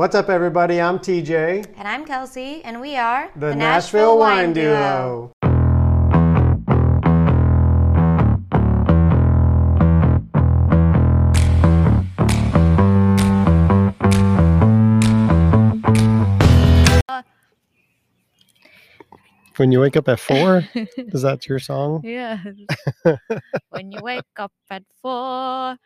What's up, everybody? I'm TJ, And I'm Kelsey, and we are the, Nashville, Wine Duo. When you wake up at four, is that your song? Yeah. when you wake up at four,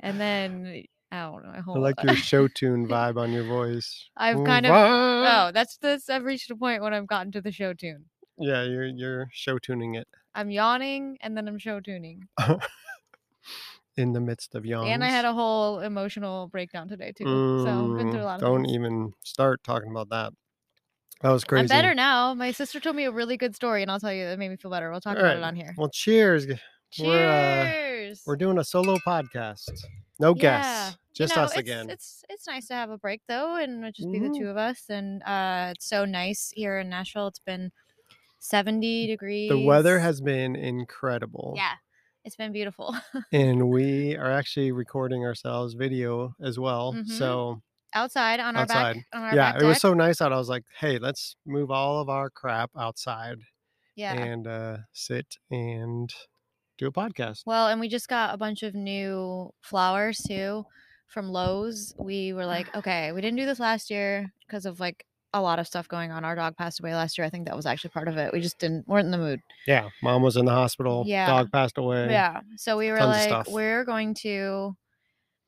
and then I don't know. I, I like your show tune vibe on your voice. I've kind of. Oh, that's this. I've reached a point when I've gotten to the show tune. Yeah, you're you're show tuning it I'm yawning, and then I'm show tuning. in the midst of yawns. And I had a whole emotional breakdown today too. so I've been through a Mm, lot of Don't things. even start talking about that. That was crazy. I'm better now. My sister told me a really good story, and I'll tell you that made me feel better. We'll talk All about it on here. Well, cheers. g- We're, uh, Cheers. We're doing a solo podcast. No Yeah, guests, just us it's, again. It's it's nice to have a break though, and just be the Mhm. two of us. And uh, it's so nice here in Nashville. It's been seventy degrees. The weather has been incredible. yeah, it's been beautiful And we are actually recording ourselves video as well. Mhm. So outside on our outside. back on our yeah, back it was so nice out. I was like, hey, let's move all of our crap outside yeah. and uh, sit and do a podcast. Well, and we just got a bunch of new flowers too from Lowe's. We were like, okay, we didn't do this last year because of like a lot of stuff going on. Our dog passed away last year. I think that was actually part of it. We just didn't weren't in the mood. Yeah, mom was in the hospital. Yeah. Dog passed away. Yeah. So we were tons like, we're going to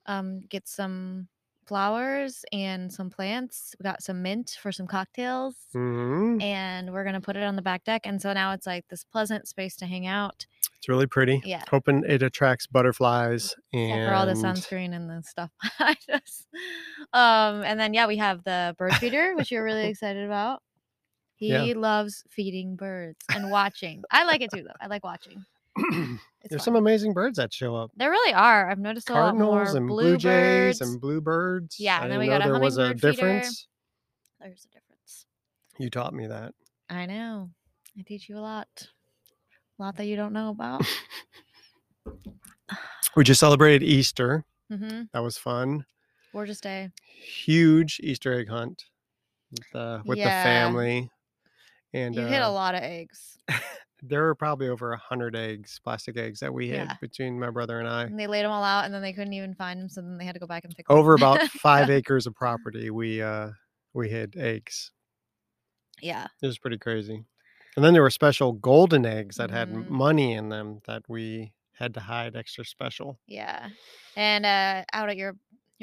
um get some flowers and some plants. We got some mint for some cocktails. hmm And we're gonna put it on the back deck. And so now it's like this pleasant space to hang out. It's really pretty. Yeah. Hoping it attracts butterflies and Except for all the sunscreen and the stuff behind us. Um, and then yeah, we have the bird feeder, which you're really excited about. He Yeah. loves feeding birds and watching. I like it too, though. I like watching. There's fun. some amazing birds that show up. There really are. I've noticed a lot more Cardinals and blue jays and bluebirds. Yeah, and then we got a there was a feeder. difference. There's a difference. You taught me that. I know. I teach you a lot. A lot that you don't know about. We just celebrated Easter. hmm That was fun. Gorgeous day. Huge Easter egg hunt with, uh, with Yeah. the family. And You hit uh, a lot of eggs. there were probably over a hundred eggs, plastic eggs that we hid Yeah. between my brother and I. And they laid them all out, and then they couldn't even find them, so then they had to go back and pick. Over about five acres of property, we uh, we hid eggs. Yeah. It was pretty crazy. And then there were special golden eggs that had m- Mhm. money in them that we had to hide extra special. Yeah. And uh out at your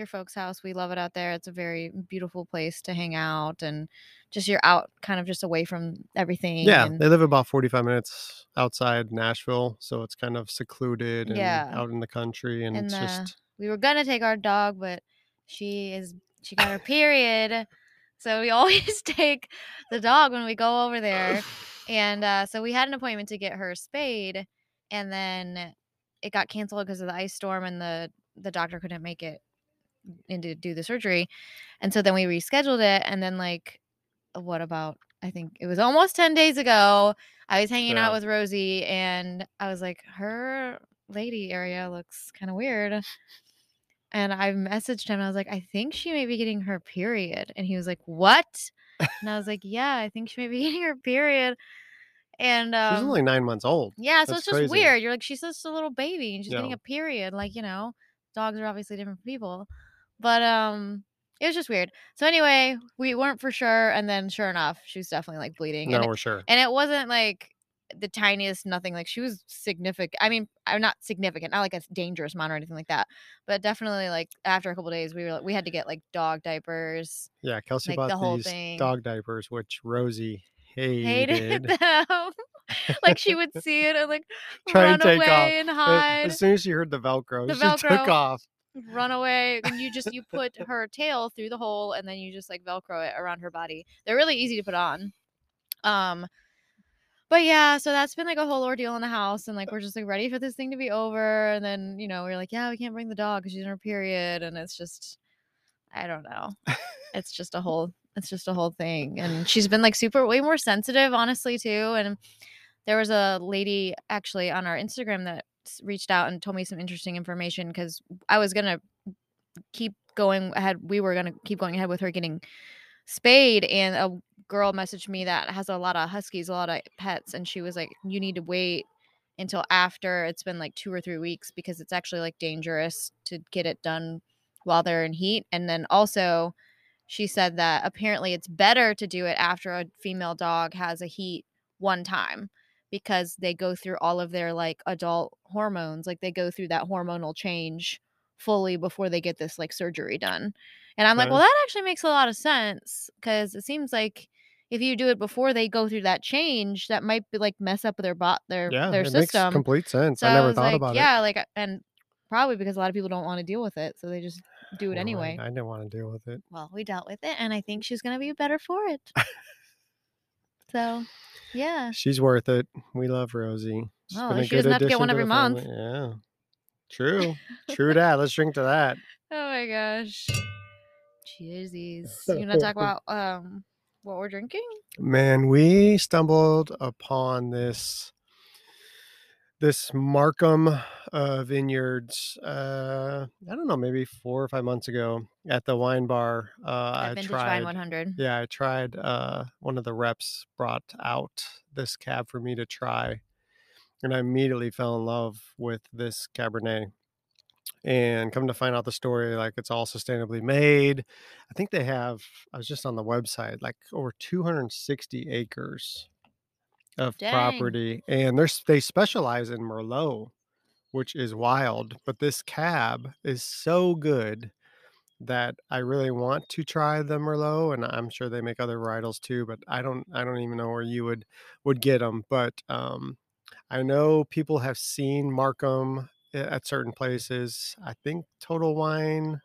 your folks' house, we love it out there. It's a very beautiful place to hang out and just you're out kind of just away from everything. Yeah, and- they live about 45 minutes outside Nashville, so it's kind of secluded and Yeah. out in the country and, And, it's uh, just we were gonna take our dog, but she is she got her period. So we always take the dog when we go over there. And uh, so we had an appointment to get her spayed, and then it got canceled because of the ice storm, and the the doctor couldn't make it in to do the surgery. And so then we rescheduled it, and then like, what about? I think it was almost ten days ago. I was hanging Yeah. out with Rosie, and I was like, her lady area looks kind of weird. And I messaged him. I was like, I think she may be getting her period. And he was like, What? And I was like, Yeah, I think she may be getting her period. And um, she's only nine months old. yeah, so that's it's just crazy. weird. You're like, she's just a little baby and she's getting a period. Like, you know, dogs are obviously different people. But um it was just weird. So anyway, we weren't for sure, and then sure enough, she was definitely like bleeding. No, and, it, we're sure. and it wasn't like the tiniest nothing. Like she was significant. I mean, I'm not significant, not like a dangerous amount or anything like that. But definitely like after a couple days, we were like, we had to get like dog diapers. Yeah, Kelsey like, bought the whole these thing. dog diapers, which Rosie hated. Hated them. like she would see it and like Try run and take away off. and Uh, hide. As soon as she heard the Velcro, The she took off. Run away and you just you put her tail through the hole and then you just like velcro it around her body. They're really easy to put on. Um but yeah so that's been like a whole ordeal in the house and like we're just like ready for this thing to be over and then you know we're like yeah we can't bring the dog because she's in her period and it's just i don't know. It's just a whole it's just a whole thing and she's been like super way more sensitive honestly too and there was a lady actually on our instagram that reached out and told me some interesting information because i was gonna keep going ahead. We were gonna keep going ahead with her getting spayed, and a girl messaged me that has a lot of huskies, a lot of pets, and she was like, "You need to wait." until after it's been like two or three weeks because it's actually like dangerous to get it done while they're in heat. And then also, she said that apparently it's better to do it after a female dog has a heat one time because they go through all of their like adult hormones, like they go through that hormonal change fully before they get this like surgery done. And I'm like, well, that actually makes a lot of sense because it seems like if you do it before they go through that change, that might be like mess up their bot their Yeah, their it makes system. complete sense. So I never was thought like, about yeah, like, and probably because a lot of people don't want to deal with it, so they just do it. it anyway. I, didn't want to deal with it. Well, we dealt with it, and I think she's gonna be better for it. So, yeah. She's worth it. We love Rosie. She's Oh, she doesn't have to get one every month. Yeah. True. True that. Let's drink to that. Oh my gosh. Cheersies. You want to talk about um what we're drinking? Man, we stumbled upon this this Markham uh, Vineyards. Uh, I don't know, maybe four or five months ago at the wine bar. Uh, I Vintage tried. Vine 100. Yeah, I tried. Uh, one of the reps brought out this cab for me to try, and I immediately fell in love with this Cabernet. And come to find out the story, like it's all sustainably made. I think they have. I was just on the website, like over 260 acres of Dang. property, and they're they specialize in Merlot, which is wild. But this cab is so good that I really want to try the Merlot, and I'm sure they make other varietals too. But I don't, I don't even know where you would would get them. But um, I know people have seen Markham at certain places. I think Total Wine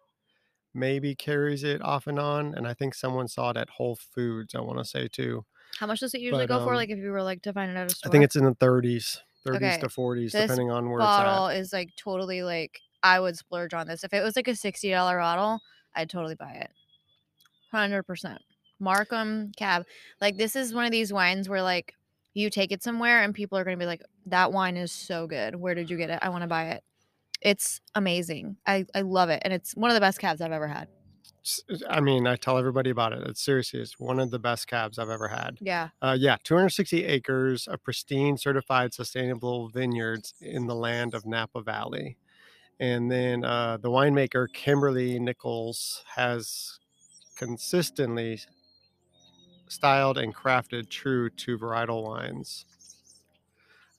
maybe carries it off and on, and I think someone saw it at Whole Foods. I want to say too. How much does it usually But, go for? um, Like if you were like to find it at a store? I think it's in the 30s, 30s Okay, to 40s, this depending on where bottle it's is like totally like I would splurge on this. If it was like a sixty dollar bottle, I'd totally buy it. Hundred percent. Markham Cab. Like this is one of these wines where like you take it somewhere and people are gonna be like, That wine is so good. Where did you get it? I want to buy it. It's amazing. I, I love it. And it's one of the best cabs I've ever had. I mean, I tell everybody about it. It's seriously, it's one of the best cabs I've ever had. Yeah. Uh, yeah, 260 acres of pristine, certified, sustainable vineyards in the land of Napa Valley. And then uh, the winemaker Kimberlee Nicholls has consistently styled and crafted true to varietal wines.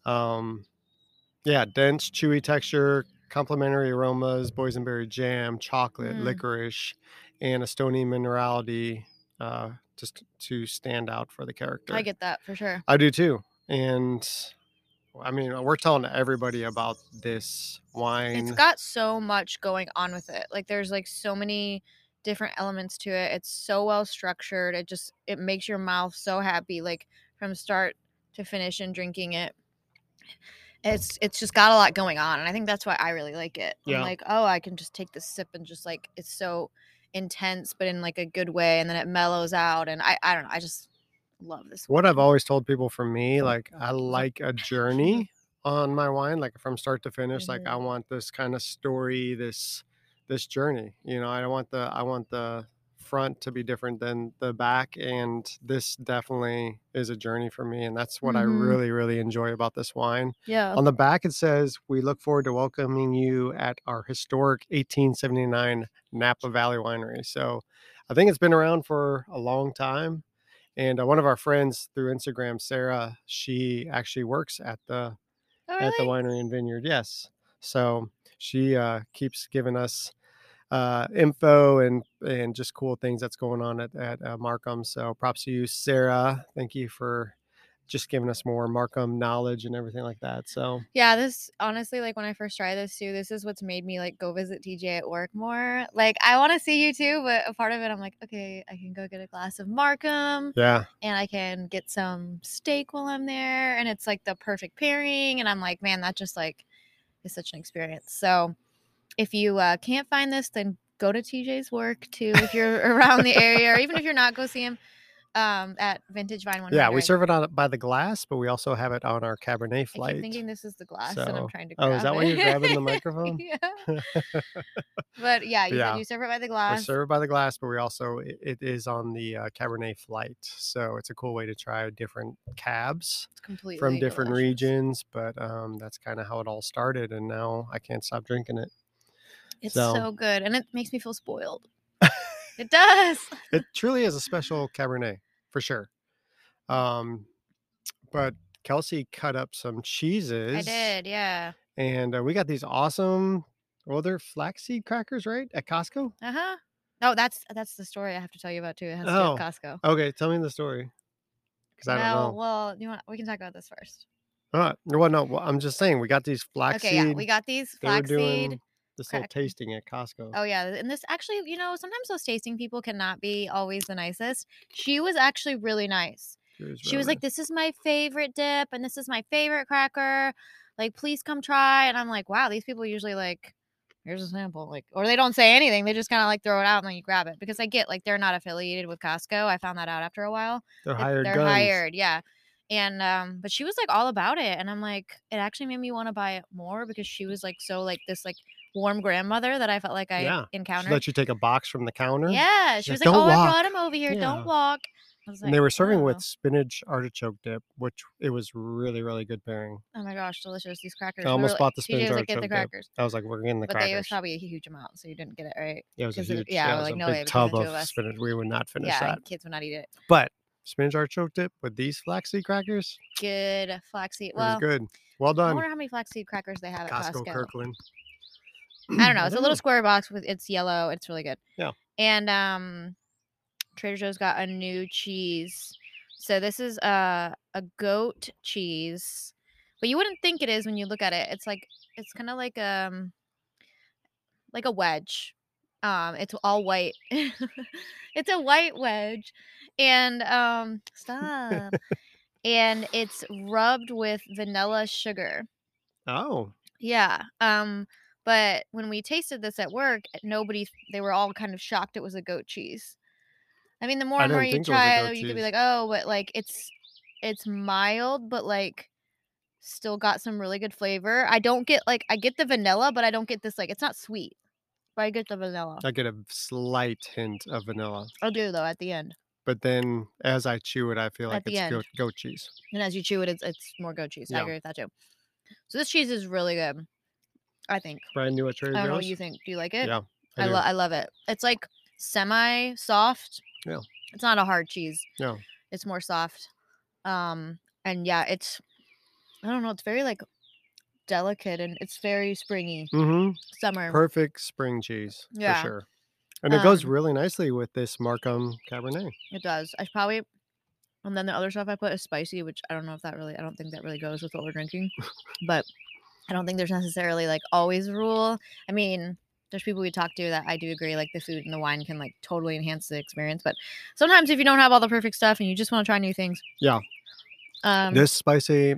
Um, yeah, dense, chewy texture, complementary aromas, boysenberry jam, chocolate, Mm. licorice, and Estonian stony minerality uh, just to stand out for the character. I get that for sure. I do too. And I mean, we're telling everybody about this wine. It's got so much going on with it. Like there's like so many different elements to it. It's so well structured. It just it makes your mouth so happy like from start to finish and drinking it. It's it's just got a lot going on and I think that's why I really like it. Yeah. I'm like, "Oh, I can just take this sip and just like it's so intense but in like a good way and then it mellows out and I I don't know. I just love this. what I've always told people for me, oh like I like a journey on my wine, like from start to finish. Like mm-hmm. I want this kind of story, this this journey. You know, I don't want the I want the front to be different than the back, and this definitely is a journey for me, and that's what I Mhm. really really enjoy about this wine. Yeah. On the back, it says, We look forward to welcoming you at our historic 1879 Napa Valley Winery. So I think it's been around for a long time. And uh, one of our friends through Instagram, Sarah, she actually works at the Oh, at the winery and vineyard. Yes. So she uh, keeps giving us uh, info and and just cool things that's going on at, at uh, Markham. So props to you, Sarah. Thank you for just giving us more Markham knowledge and everything like that. So Yeah, this honestly, like when I first tried this too, this is what's made me like go visit TJ at work more. Like I want to see you too, but a part of it, I'm like, okay, I can go get a glass of Markham yeah, and I can get some steak while I'm there, and it's like the perfect pairing. And I'm like, man, that just like is such an experience. So if you uh, can't find this, then go to TJ's work too. If you're around the area, or even if you're not, go see him. um at Vintage Vine 100. Yeah, we serve it on by the glass, but we also have it on our Cabernet flight. thinking this is the glass, and I'm trying to. Oh, is that why you're grabbing the microphone? yeah. But yeah, you Yeah. you serve it by the glass. we serve it by the glass, but we also it, it is on the uh, Cabernet flight, so it's a cool way to try different cabs from different delicious. regions. But um, that's kind of how it all started, and now I can't stop drinking it. It's So- so good, and it makes me feel spoiled. it does. It truly is a special Cabernet for sure. Um, but Kelsey cut up some cheeses. I did, yeah. and uh, we got these awesome. Well, they're flaxseed crackers, right? At Costco. Uh huh. Oh, that's that's the story I have to tell you about too. It has to do Oh, with Costco. Okay, tell me the story. Because I don't no, know. well, you want we can talk about this first. All right. well, no, well, I'm just saying we got these flaxseed. Okay, yeah, we got these flaxseed. This little crack- tasting at Costco. Oh yeah, and this actually, you know, sometimes those tasting people cannot be always the nicest. She was actually really nice. It was She really was like, "This is my favorite dip, and this is my favorite cracker. Like, please come try." And I'm like, "Wow, these people usually like." Here's a sample, like, or they don't say anything. They just kind of like throw it out and then you grab it because I get like they're not affiliated with Costco. I found that out after a while. they're hired they're guns. hired, yeah. And um, but she was like all about it, and I'm like, it actually made me want to buy it more because she was like so like this like warm grandmother that I felt like I Yeah, She encountered. let you take a box from the counter. Yeah, she like, was like, "Don't "Oh, I brought him over here. Yeah. Don't walk." Was And they were oh, serving "Oh." with spinach artichoke dip, which it was really, really good pairing. Oh my gosh, delicious! These crackers. I We almost were bought the spinach like, "Get the artichoke dip. crackers," I was like, we're getting the crackers." but they was probably a huge amount, so you didn't get it right. Yeah, it was a it- huge. yeah, it was like, a "No big way, tub of of spinach. We would not finish yeah, that. kids would not eat it. But spinach artichoke dip with these flaxseed crackers, Good flaxseed. it Well, was good. Well done. I wonder how many flaxseed crackers they have at Costco, Costco. Kirkland. I don't know. It's a little square box with it's yellow. It's really good. Yeah. And um Trader Joe's got a new cheese. So this is a a goat cheese. But you wouldn't think it is when you look at it. It's like it's kind of like um like a wedge. Um it's all white. it's a white wedge. And um stop. and it's rubbed with vanilla sugar. Oh, Yeah. Um, but when we tasted this at work, nobody they were all kind of shocked it was a goat cheese. I mean, the more and more you think it was a try it, you could be like, oh, but like it's it's mild, but like still got some really good flavor. I don't get like I get the vanilla, but I don't get this like it's not sweet. But I get the vanilla. I get a slight hint of vanilla, I'll do though at the end. but then as I chew it, I feel like it's goat, goat cheese. And as you chew it, it's it's more goat cheese. I Yeah. agree with that too. So this cheese is really good. I think. Brand new at Trader Joe's. I don't know what you think. Do you like it? Yeah, I I, do. lo- I love it. It's like semi soft. Yeah. It's not a hard cheese. No. It's more soft. Um and yeah, it's I don't know, it's very like delicate and it's very springy. Mm-hmm. Summer. Perfect spring cheese Yeah. for sure. And it goes Um, really nicely with this Markham Cabernet. it does. I probably and then the other stuff I put is spicy, which I don't know if that really I don't think that really goes with what we're drinking. but I don't think there's necessarily like always a rule. I mean, there's people we talk to that I do agree like the food and the wine can like totally enhance the experience. But sometimes if you don't have all the perfect stuff and you just want to try new things. Yeah. Um this spicy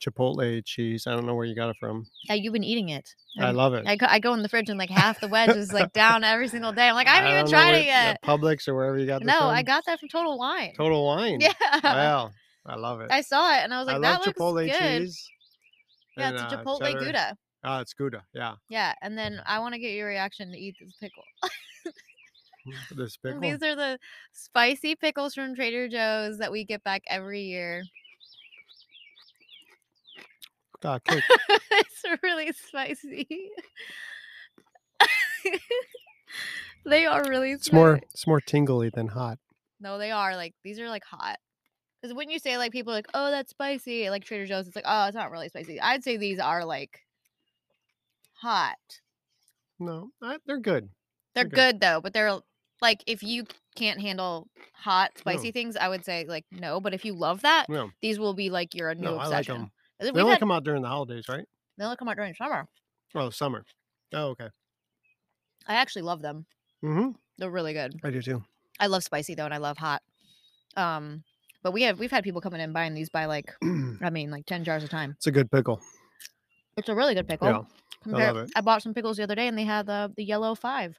chipotle cheese, I don't know where you got it from. yeah, you've been eating it. I And love it. I go, I go in the fridge and like half the wedge is like down every single day. I'm like, I haven't even tried where- it yet. Publix or wherever you got No, from. I got that from Total Wine. Total Wine. Yeah. Wow. I love it. I saw it and I was like, I that love looks chipotle good. cheese. Yeah, and, it's a uh, Chipotle cheddar. Gouda. Oh, it's Gouda. Yeah. Yeah, and then I want to get your reaction to eat this pickle. This pickle. These are the spicy pickles from Trader Joe's that we get back every year. Ah, cake. it's really spicy. they are really It's more it's more tingly than hot. No, they are like these are like hot. Because when you say like people are like, oh, that's spicy, like Trader Joe's, it's like, oh, it's not really spicy. I'd say these are like hot. No, I, they're good. They're Okay. good though, but they're like if you can't handle hot, No. spicy things, I would say like no. But if you love that, No, these will be like your new no, I like obsession. them. They only had- come out during the holidays, right? they only come out during summer. Oh, summer. Oh, okay. I actually love them. Mm-hmm. They're really good. I do too. I love spicy though, and I love hot. Um, but we have we've had people coming in buying these by like I mean like ten jars a time. it's a good pickle. It's a really good pickle. Yeah, Compare- love it. I bought some pickles the other day, and they had the the yellow five.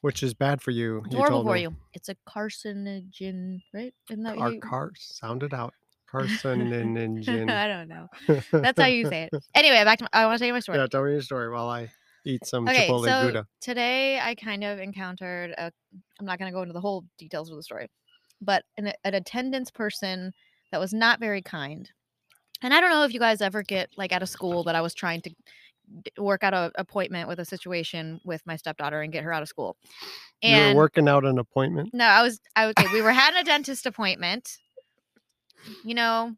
which is bad for you. It's horrible told for me. you. It's a carcinogen, right? Isn't that Car, you? car, sound it out. Carcinogen. I don't know. That's how you say it. Anyway, back to my, I want to tell you my story. Yeah, tell me your story while I eat some Okay, Chipotle so Gouda. today I kind of encountered a. I'm not going to go into the whole details of the story, but an, an attendance person that was not very kind. And I don't know if you guys ever get like at a school, but I was trying to work out an appointment with a situation with my stepdaughter and get her out of school. you were And working out an appointment. no, I was I okay. We were having a dentist appointment. You know,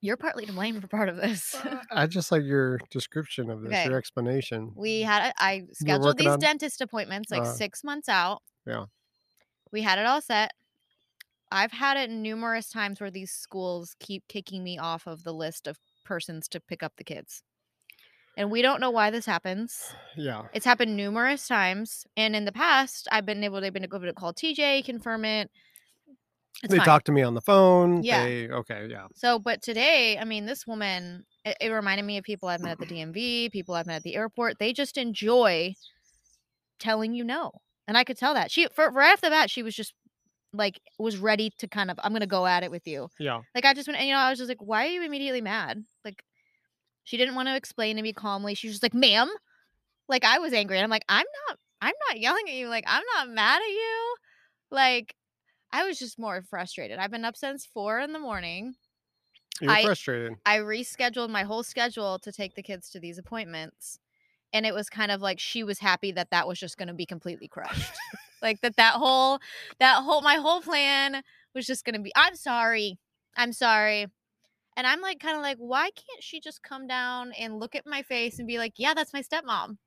you're partly to blame for part of this. I just like your description of this, Okay. your explanation. we had a, I scheduled these on- dentist appointments like Uh, six months out. yeah. We had it all set. I've had it numerous times where these schools keep kicking me off of the list of persons to pick up the kids. And we don't know why this happens. Yeah. It's happened numerous times. And in the past, I've been able to, been able to call TJ, confirm it. It's they fine. talked to me on the phone. Yeah. They, okay. Yeah. So, but today, I mean, this woman, it, it reminded me of people I've met at the DMV, people I've met at the airport. They just enjoy telling you no. And I could tell that. She, for, right off the bat, she was just like, was ready to kind of, I'm to go at it with you. Yeah. Like, I just went, and, you know, I was just like, why are you immediately mad? Like, she didn't want to explain to me calmly. She was just like, ma'am. Like, I was angry. And I'm like, I'm not, I'm not yelling at you. Like, I'm not mad at you. Like, I was just more frustrated. I've been up since four in the morning. You're I- frustrated. I rescheduled my whole schedule to take the kids to these appointments. And it was kind of like she was happy that that was just going to be completely crushed. Like that that whole that whole my whole plan was just to be I'm sorry. I'm sorry. And I'm like kind of like why can't she just come down and look at my face and be like, "Yeah, that's my stepmom."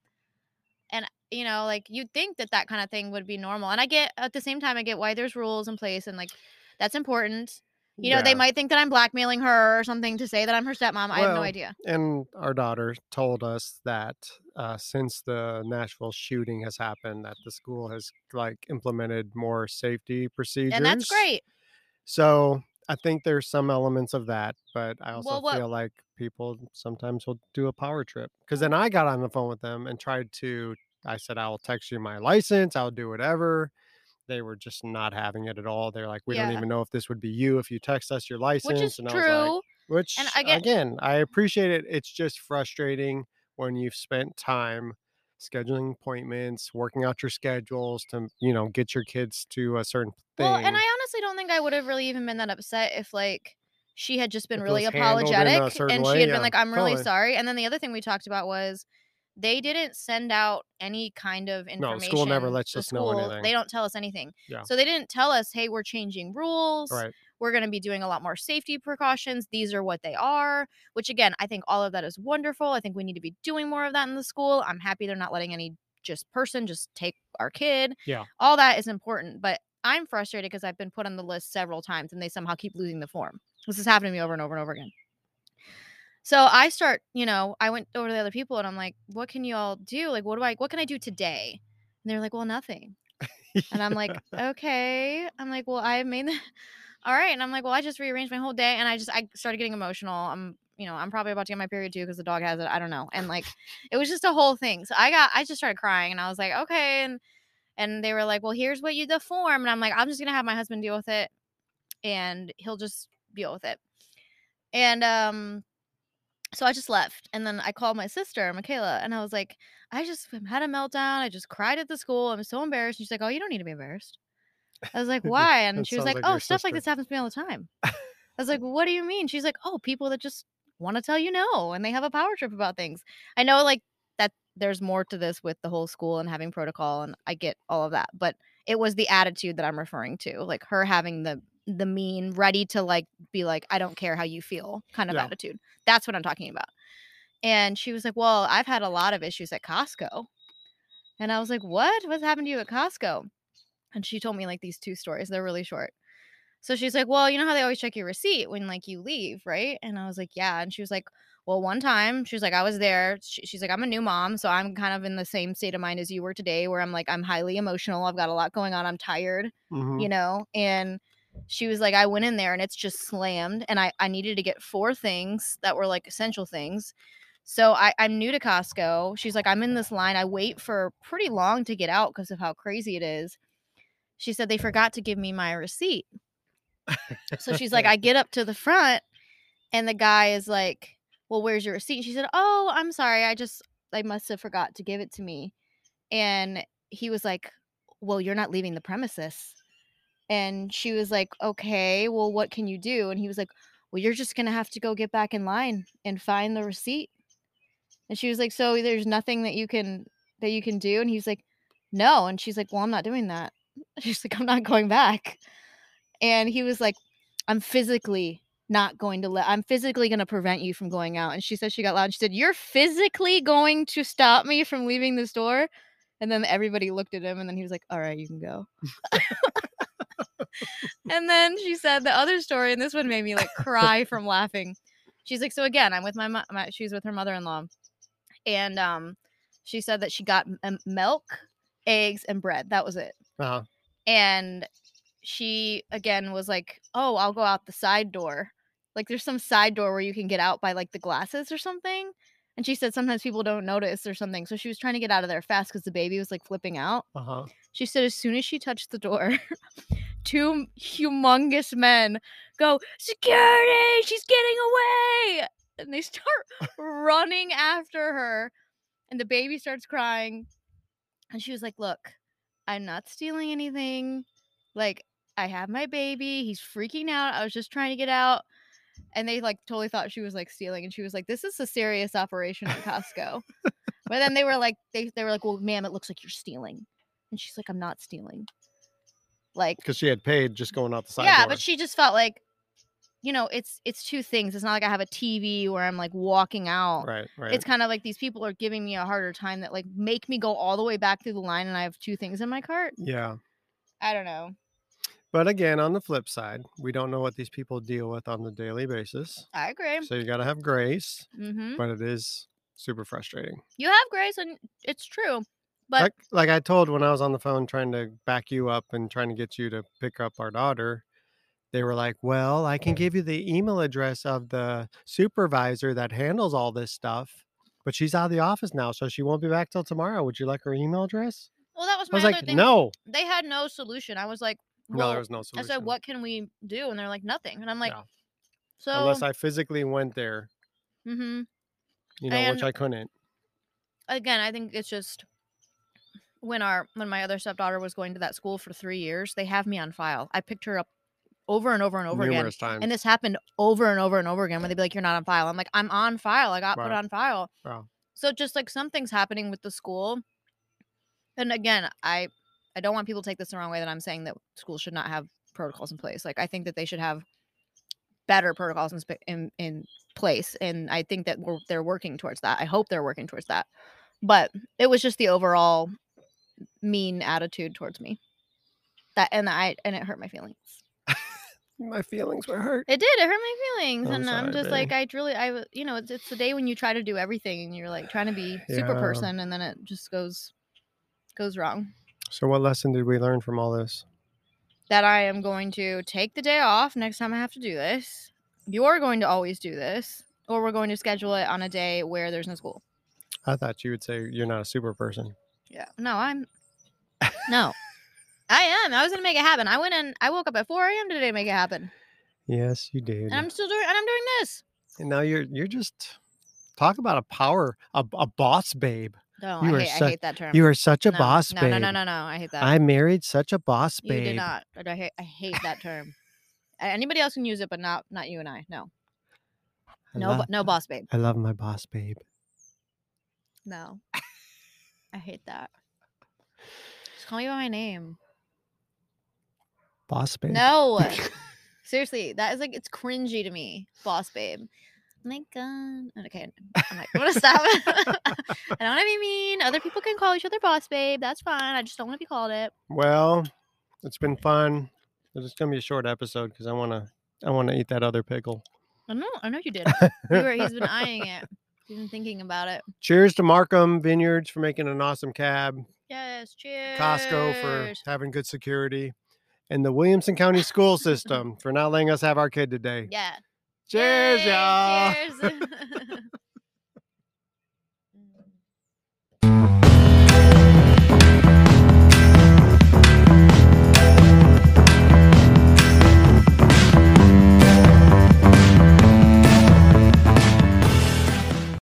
And you know, like you'd think that that kind of thing would be normal. And I get at the same time I get why there's rules in place and like that's important. You know, they might think that I'm blackmailing her or something to say that I'm her stepmom. I have no idea. and our daughter told us that uh, since the Nashville shooting has happened, that the school has like implemented more safety procedures, And that's great. So I think there's some elements of that, but I also Well, what- feel like people sometimes will do a power trip. Because then I got on the phone with them and tried to. I said I will text you my license. I'll do whatever. They were just not having it at all. They're like, we don't even know if this would be you if you text us your license. Which is and I was like, true. which And I get- again, I appreciate it. It's just frustrating when you've spent time scheduling appointments, working out your schedules to, you know, get your kids to a certain thing. well, and I honestly don't think I would have really even been that upset if like she had just been If really was handled in a apologetic and way, she had yeah, been like, I'm really totally. sorry. And then the other thing we talked about was they didn't send out any kind of information. the school never lets us know anything. They don't tell us anything. Yeah. So they didn't tell us, hey, we're changing rules. right. we're going to be doing a lot more safety precautions. These are what they are, which again, I think all of that is wonderful. I think we need to be doing more of that in the school. I'm happy they're not letting any just person just take our kid. Yeah. All that is important, but I'm frustrated because I've been put on the list several times and they somehow keep losing the form. This is happening to me over and over and over again. So I start, you know, I went over to the other people and I'm like, what can you all do? Like, what do I, what can I do today? And they're like, well, nothing. And I'm like, okay. I'm like, well, I made all right. And I'm like, well, I just rearranged my whole day and I just I started getting emotional. I'm you know, I'm probably about to get my period too because the dog has it. I don't know. And like it was just a whole thing. So I got I just started crying and I was like, okay. And and they were like, Well, here's what you the form. And I'm like, I'm just gonna have my husband deal with it and he'll just deal with it. And um so I just left. And then I called my sister, Michaela, and I was like, I just had a meltdown. I just cried at the school. I'm so embarrassed. And she's like, Oh, you don't need to be embarrassed. I was like, Why? And she was like, like Oh, stuff like this happens to me all the time. I was like, What do you mean? She's like, Oh, people that just want to tell you no and they have a power trip about things. I know like that there's more to this with the whole school and having protocol and I get all of that, but it was the attitude that I'm referring to. Like her having the the mean, ready to like be like, I don't care how you feel kind of Yeah. attitude. That's what I'm talking about. And she was like, Well, I've had a lot of issues at Costco. And I was like, What? What's happened to you at Costco? And she told me like these two stories. They're really short. So she's like, Well, you know how they always check your receipt when like you leave, right? And I was like, Yeah. And she was like, Well, one time she was like, I was there. She, she's like, I'm a new mom. So I'm kind of in the same state of mind as you were today, where I'm like, I'm highly emotional. I've got a lot going on. I'm tired Mhm. you know and she was like i went in there and it's just slammed and i i needed to get four things that were like essential things So I, I'm new to Costco. She's like, I'm in this line. I wait for pretty long to get out because of how crazy it is. She said they forgot to give me my receipt. So she's like, I get up to the front, and the guy is like, Well, where's your receipt? And she said, Oh, I'm sorry. I just, I must have forgot to give it to me. And he was like, Well, you're not leaving the premises. And she was like, Okay, well, what can you do? And he was like, Well, you're just going to have to go get back in line and find the receipt. And she was like, So there's nothing that you can, that you can do? And he's like, No. And she's like, Well, I'm not doing that. She's like, I'm not going back. And he was like, I'm physically not going to let I'm physically going to prevent you from going out. And she said she got loud. She said, "You're physically going to stop me from leaving the store?" And then everybody looked at him and then he was like, "All right, you can go." and then she said the other story and this one made me like cry from laughing. She's like, "So again, I'm with my, mo- my she was with her mother-in-law." And um she said that she got m- milk, eggs and bread. That was it Uh-huh. and she again was like oh i'll go out the side door like there's some side door where you can get out by like the glasses or something and she said sometimes people don't notice or something so she was trying to get out of there fast because the baby was like flipping out Uh-huh. she said as soon as she touched the door two humongous men go security! She's getting away! And they start running after her and the baby starts crying. And she was like look i'm not stealing anything. Like i have my baby. He's freaking out. I was just trying to get out. And they like totally thought she was like stealing and she was like this is a serious operation at costco. But then they were like they, they were like well ma'am it looks like you're stealing. And she's like i'm not stealing like Because she had paid just going out the side yeah door. but she just felt like you know it's it's two things it's not like i have a tv where i'm like walking out right, right. it's kind of like these people are giving me a harder time that like make me go all the way back through the line and i have two things in my cart yeah. i don't know But again, on the flip side, we don't know what these people deal with on the daily basis. i agree So you got to have grace, hmm but it is super frustrating. you have grace and it's true but like like I told when I was on the phone trying to back you up and trying to get you to pick up our daughter, they were like, "Well, I can give you the email address of the supervisor that handles all this stuff, but she's out of the office now, so she won't be back till tomorrow. Would you like her email address?" well that was I my was other like, thing "No, they had no solution i was like no, well, there was no solution." i said what can we do and they're like nothing and i'm like Yeah. so Unless I physically went there, hmm you know, which I couldn't. again i think it's just when our when my other stepdaughter was going to that school for three years they have me on file i picked her up over and over and over again times. And this happened over and over and over again where they'd be like, You're not on file. I'm like, I'm on file. I got put on file. Wow. So just like something's happening with the school. And again, I I don't want people to take this the wrong way that I'm saying that schools should not have protocols in place. Like I think that they should have better protocols in in, in place. And I think that we're they're working towards that. I hope they're working towards that. But it was just the overall mean attitude towards me. That and I and it hurt my feelings. My feelings were hurt. It did. It hurt my feelings, I'm and I'm sorry, just like. I really, I you know, it's, it's the day when you try to do everything and you're like trying to be super Yeah. person, and then it just goes, goes wrong. So, what lesson did we learn from all this? That I am going to take the day off next time I have to do this. You're going to always do this, or we're going to schedule it on a day where there's no school. I thought you would say you're not a super person. Yeah. No, I'm. No, I am. I was gonna make it happen. I went and I woke up at 4 a.m. today to make it happen, Yes, you did. and I'm still doing. And I'm doing this. And now you're you're just talk about a power a, a boss babe. No, You I are hate, su- I hate that term. You are such a no, boss no, babe. No, no, no, no. I hate that. I married such a boss You babe. did not. I hate, I hate that term. A- Anybody else can use it, but not not you and I. No, I no, love, bo- no, boss babe. I love my boss babe. No, I hate that. Just call me by my name. Boss babe. No, seriously, that is like it's cringy to me, boss babe. My God. Okay, I'm like, I'm gonna stop. I don't want to be mean. Other people can call each other boss babe. That's fine. I just don't want to be called it. Well, it's been fun. It's gonna be a short episode because I wanna I wanna eat that other pickle. I know. I know you did. You were, he's been eyeing it. He's thinking about it. Cheers to Markham Vineyards for making an awesome cab. Yes. Cheers. Costco for having good security. And the Williamson County School System for not letting us have our kid today. Yeah. Cheers, Yay, y'all. Cheers.